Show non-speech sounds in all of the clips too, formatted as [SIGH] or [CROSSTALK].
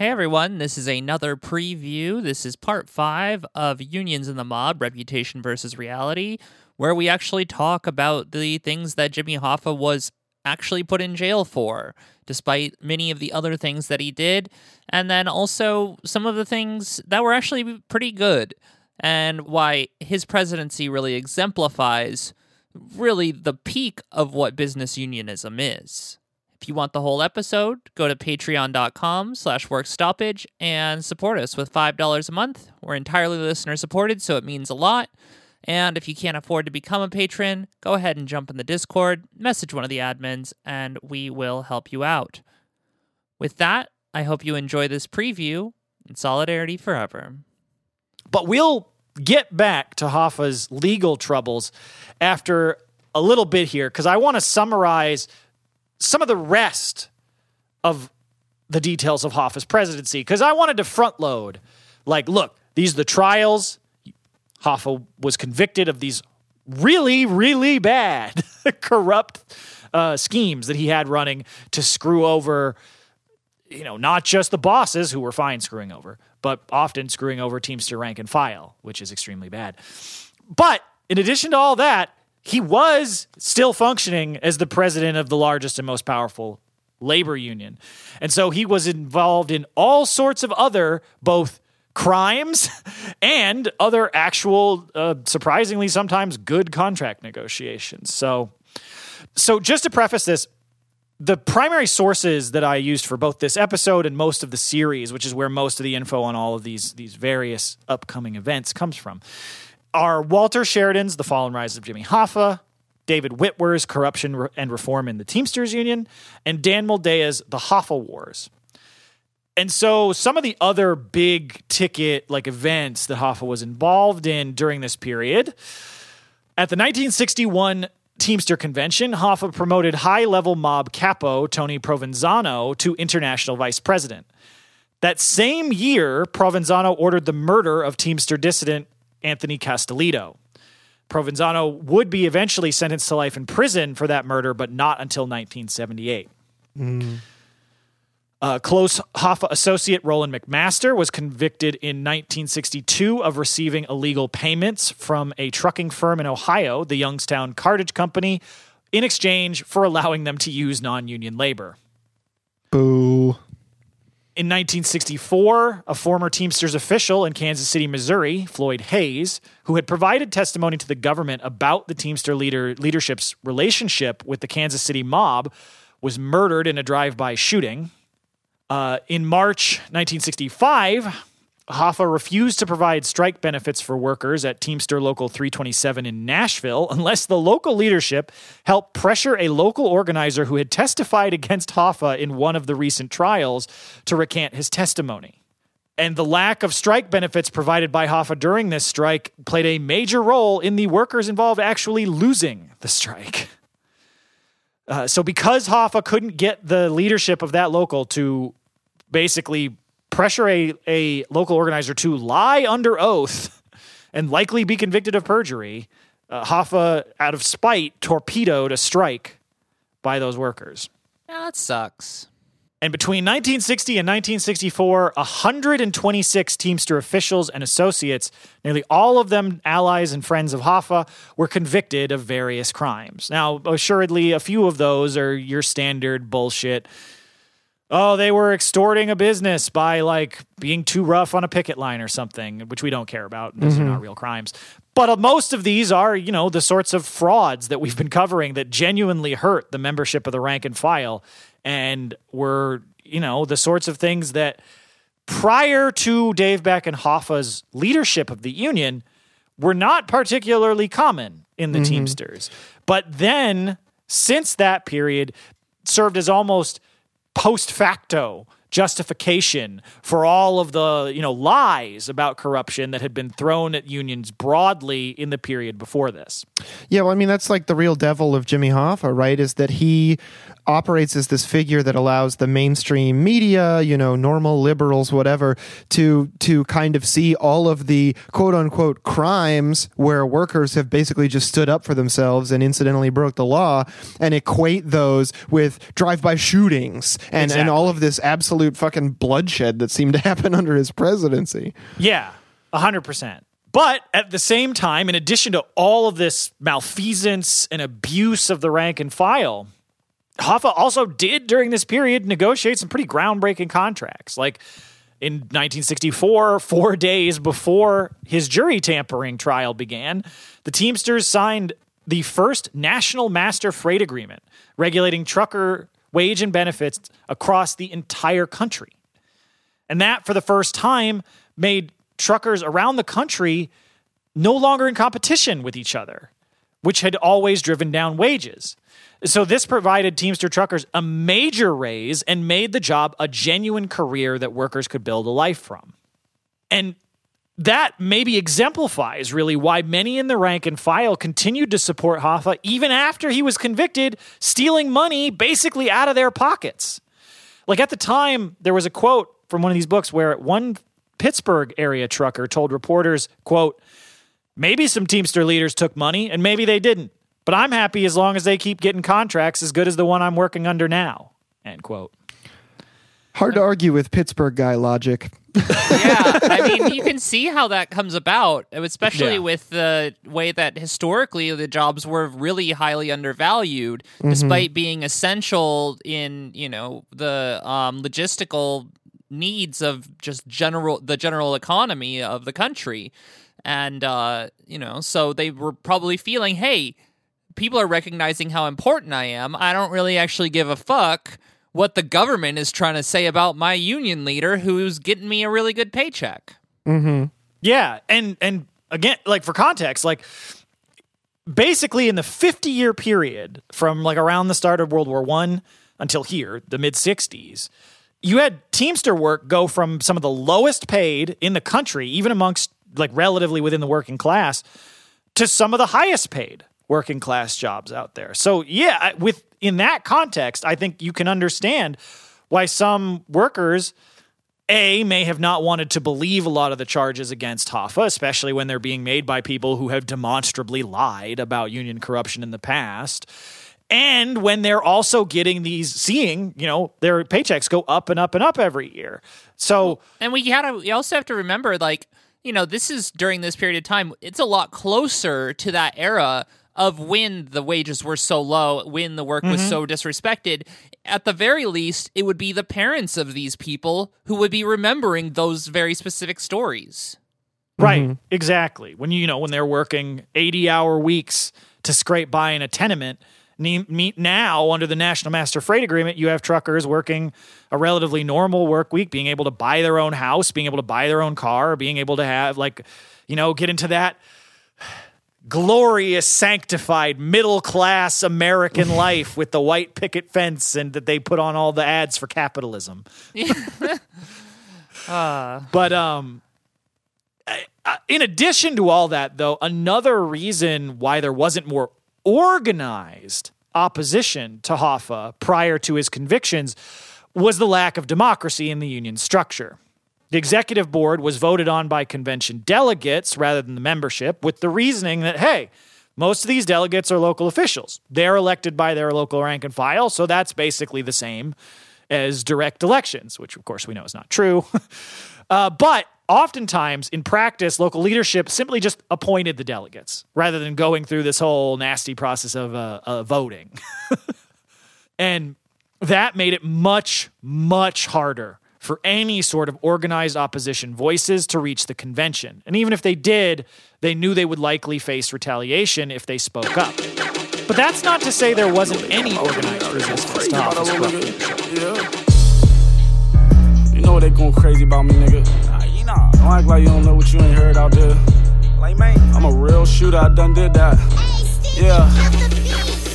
Hey everyone, this is another preview. This is part five of Unions in the Mob Reputation versus Reality, where we actually talk about the things that Jimmy Hoffa was actually put in jail for, despite many of the other things that he did, and then also some of the things that were actually pretty good, and why his presidency really exemplifies really the peak of what business unionism is. If you want the whole episode, go to patreon.com slash workstoppage and support us with $5 a month. We're entirely listener supported, so it means a lot. And if you can't afford to become a patron, go ahead and jump in the Discord, message one of the admins, and we will help you out. With that, I hope you enjoy this preview and solidarity forever. But we'll get back to Hoffa's legal troubles after a little bit here because I want to summarize some of the rest of the details of Hoffa's presidency because I wanted to front load. Like, look, these are the trials. Hoffa was convicted of these really, really bad, [LAUGHS] corrupt uh, schemes that he had running to screw over, you know, not just the bosses who were fine screwing over, but often screwing over Teamster rank and file, which is extremely bad. But in addition to all that, he was still functioning as the president of the largest and most powerful labor union. And so he was involved in all sorts of other both crimes [LAUGHS] and other actual uh, surprisingly sometimes good contract negotiations. So so just to preface this the primary sources that I used for both this episode and most of the series, which is where most of the info on all of these these various upcoming events comes from, are Walter Sheridan's The Fall and Rise of Jimmy Hoffa, David Witwer's Corruption and Reform in the Teamsters Union, and Dan Moldea's The Hoffa Wars. And so some of the other big ticket like events that Hoffa was involved in during this period, at the 1961 Teamster Convention, Hoffa promoted high-level mob capo Tony Provenzano to international vice president. That same year, Provenzano ordered the murder of Teamster dissident Anthony Castellito. Provenzano would be eventually sentenced to life in prison for that murder, but not until 1978. Mm. Uh, close Hoffa associate Roland McMaster was convicted in 1962 of receiving illegal payments from a trucking firm in Ohio, the Youngstown Cartage Company, in exchange for allowing them to use non union labor. Boo. In 1964, a former Teamsters official in Kansas City, Missouri, Floyd Hayes, who had provided testimony to the government about the Teamster leader leadership's relationship with the Kansas City mob, was murdered in a drive-by shooting. Uh, in March 1965, Hoffa refused to provide strike benefits for workers at Teamster Local 327 in Nashville unless the local leadership helped pressure a local organizer who had testified against Hoffa in one of the recent trials to recant his testimony. And the lack of strike benefits provided by Hoffa during this strike played a major role in the workers involved actually losing the strike. Uh, so, because Hoffa couldn't get the leadership of that local to basically pressure a, a local organizer to lie under oath and likely be convicted of perjury, uh, Hoffa, out of spite, torpedoed a strike by those workers. That sucks. And between 1960 and 1964, 126 Teamster officials and associates, nearly all of them allies and friends of Hoffa, were convicted of various crimes. Now, assuredly, a few of those are your standard bullshit oh, they were extorting a business by like being too rough on a picket line or something, which we don't care about. Those mm-hmm. are not real crimes. But uh, most of these are, you know, the sorts of frauds that we've been covering that genuinely hurt the membership of the rank and file and were, you know, the sorts of things that prior to Dave Beck and Hoffa's leadership of the union were not particularly common in the mm-hmm. Teamsters. But then, since that period, served as almost post facto justification for all of the you know lies about corruption that had been thrown at unions broadly in the period before this. Yeah, well, I mean that's like the real devil of Jimmy Hoffa, right? Is that he operates as this figure that allows the mainstream media, you know, normal liberals, whatever, to to kind of see all of the quote unquote crimes where workers have basically just stood up for themselves and incidentally broke the law and equate those with drive-by shootings and, Exactly. and all of this absolute fucking bloodshed that seemed to happen [LAUGHS] under his presidency. Yeah, 100%. But at the same time, in addition to all of this malfeasance and abuse of the rank and file, Hoffa also did during this period negotiate some pretty groundbreaking contracts. Like in 1964, four days before his jury tampering trial began, the Teamsters signed the first national master freight agreement regulating trucker wage and benefits across the entire country. And that, for the first time, made truckers around the country no longer in competition with each other, which had always driven down wages. So, this provided Teamster truckers a major raise and made the job a genuine career that workers could build a life from. And that maybe exemplifies really why many in the rank and file continued to support Hoffa even after he was convicted, stealing money basically out of their pockets. Like at the time, there was a quote from one of these books where one Pittsburgh area trucker told reporters, quote, maybe some Teamster leaders took money and maybe they didn't, but I'm happy as long as they keep getting contracts as good as the one I'm working under now, end quote. Hard to argue with Pittsburgh guy logic. Yeah, I mean, [LAUGHS] you can see how that comes about, especially Yeah. with the way that historically the jobs were really highly undervalued, despite being essential in you know the um, logistical needs of just general the general economy of the country, and uh, you know, so they were probably feeling, hey, people are recognizing how important I am. I don't really actually give a fuck what the government is trying to say about my union leader who's getting me a really good paycheck. Mm-hmm. Yeah, and and again, like for context, like basically in the 50 year period from like around the start of World War One until here, the mid 60s, you had Teamster work go from some of the lowest paid in the country, even amongst like relatively within the working class, to some of the highest paid working class jobs out there. So yeah, with in that context, I think you can understand why some workers a may have not wanted to believe a lot of the charges against Hoffa, especially when they're being made by people who have demonstrably lied about union corruption in the past. And when they're also getting these, seeing, you know, their paychecks go up and up and up every year. So, And we gotta we also have to remember, like, you know, this is during this period of time, it's a lot closer to that era of when the wages were so low, when the work was mm-hmm. so disrespected. At the very least, it would be the parents of these people who would be remembering those very specific stories. right, mm-hmm. exactly. When you know, when they're working 80 hour weeks to scrape by in a tenement. Ne- me- Now, under the National Master Freight Agreement, you have truckers working a relatively normal work week, being able to buy their own house, being able to buy their own car, being able to have, like, you know, get into that glorious, sanctified, middle class American [LAUGHS] life with the white picket fence and that they put on all the ads for capitalism. [LAUGHS] But um, I- I- in addition to all that, though, another reason why there wasn't more organized opposition to Hoffa prior to his convictions was the lack of democracy in the union structure. The executive board was voted on by convention delegates rather than the membership, with the reasoning that, hey, most of these delegates are local officials. They're elected by their local rank and file, so that's basically the same as direct elections, which of course we know is not true. [LAUGHS] uh, but oftentimes in practice, local leadership simply just appointed the delegates rather than going through this whole nasty process of uh, uh, voting. [LAUGHS] and that made it much, much harder for any sort of organized opposition voices to reach the convention. And even if they did, they knew they would likely face retaliation if they spoke up. But that's not to say there wasn't any organized resistance to Hoffa's corrupt leadership. You know they going crazy about me, nigga. Nah, you know. Don't act like you don't know what you ain't heard out there. Like, man, I'm a real shooter. I done did that. Yeah.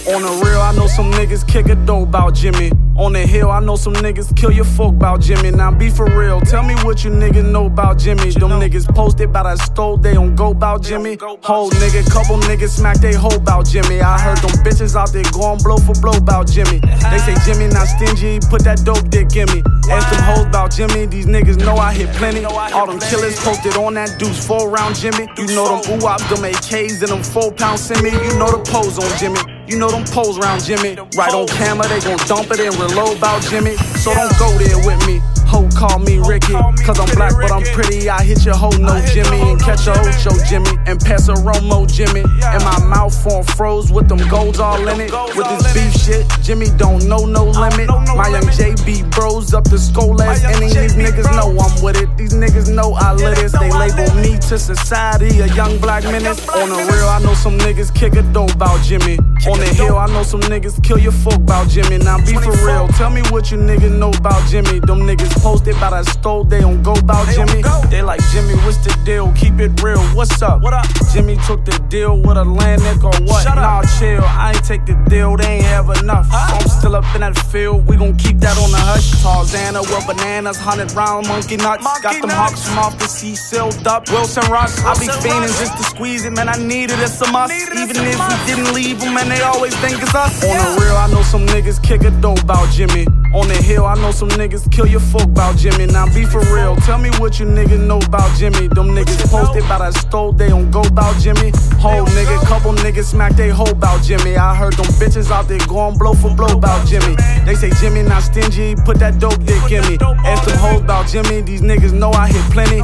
On the real, I know some niggas kick a dough about Jimmy. On the hill, I know some niggas kill your folk about Jimmy. Now be for real, tell me what you niggas know about Jimmy. Them niggas posted about I stole, they don't go about Jimmy. Whole nigga, couple niggas smack they hoe about Jimmy. I heard them bitches out there going blow for blow about Jimmy. They say Jimmy not stingy, put that dope dick in me. Ask them hoes about Jimmy, these niggas know I hit plenty. All them killers posted on that deuce, four round Jimmy. You know them ooh them AKs and them four pound semi. You know the pose on Jimmy. You know them poles round Jimmy. Right on camera, they gon' dump it and reload about Jimmy. So don't go there with me. Ho call me Ricky, cause I'm black but I'm pretty. I hit your hoe, no Jimmy, and catch a Ocho Jimmy, and pass a Romo Jimmy. And my mouth form froze with them golds all in it. With this beef shit, Jimmy don't know no limit. My young JB bros up the skull ass inning. These niggas know I'm with it. These niggas know I lit it. They label me to society a young black menace. On the real, I know some niggas kick a dope about Jimmy. On the hill, I know some niggas kill your folk about Jimmy. Now be for real, tell me what you niggas know about Jimmy. Them niggas posted about I stole, they don't go about Jimmy. They like Jimmy, what's the deal? Keep it real, what's up? What up? Jimmy took the deal with Atlantic or what? Shut nah, chill, I ain't take the deal, they ain't have enough. So I'm still up in that field, we gon' keep that on the hush. Tarzana with bananas, hundred round monkey nuts. Monkey Got them nuts. hawks from off the sea sealed up. Wilson Rush, I be fiending just to squeeze it, man. I need it, it's a must. Even if we didn't leave them, man, they always think it's us. On the real, I know some niggas kick a dope about Jimmy. On the hill, I know some niggas kill your folk about Jimmy. Now be for real, tell me what you niggas know about Jimmy. Them niggas posted about I stole, they don't go about Jimmy. Whole nigga, couple niggas smack they hoe about Jimmy. I heard them bitches out there going blow for blow about Jimmy. They say Jimmy not stingy, put that dope dick in me. Ask them hoes about Jimmy, these niggas know I hit plenty.